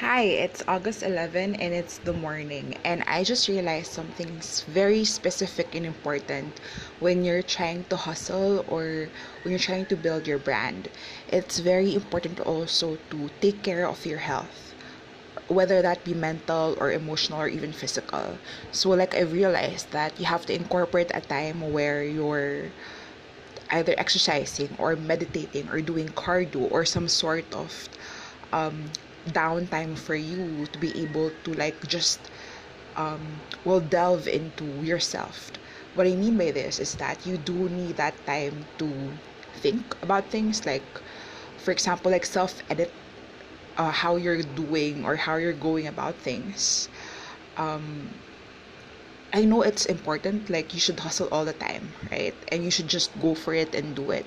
Hi, it's August 11 and it's the morning, and I just realized something very specific and important when you're trying to hustle or when you're trying to build your brand. It's very important also to take care of your health, whether that be mental or emotional or even physical. So, like, I realized that you have to incorporate a time where you're either exercising or meditating or doing cardio or some sort of um, downtime for you to be able to like just um, will delve into yourself. What I mean by this is that you do need that time to think about things like, for example, like self edit uh, how you're doing or how you're going about things. Um, I know it's important, like you should hustle all the time, right? And you should just go for it and do it.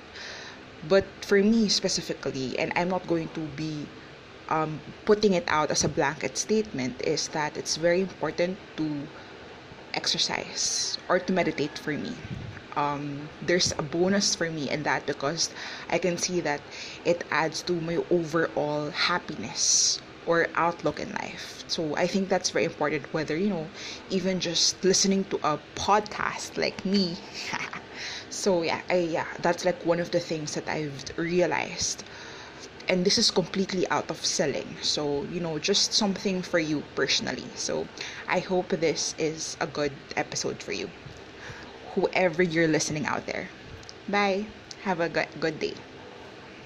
But for me specifically, and I'm not going to be um, putting it out as a blanket statement, is that it's very important to exercise or to meditate for me. Um, there's a bonus for me in that because I can see that it adds to my overall happiness or outlook in life. So I think that's very important, whether, you know, even just listening to a podcast like me. so yeah, I, yeah, that's like one of the things that I've realized and this is completely out of selling. So you know just something for you personally. So i hope this is a good episode for you. Whoever you're listening out there. Bye. Have a good, good day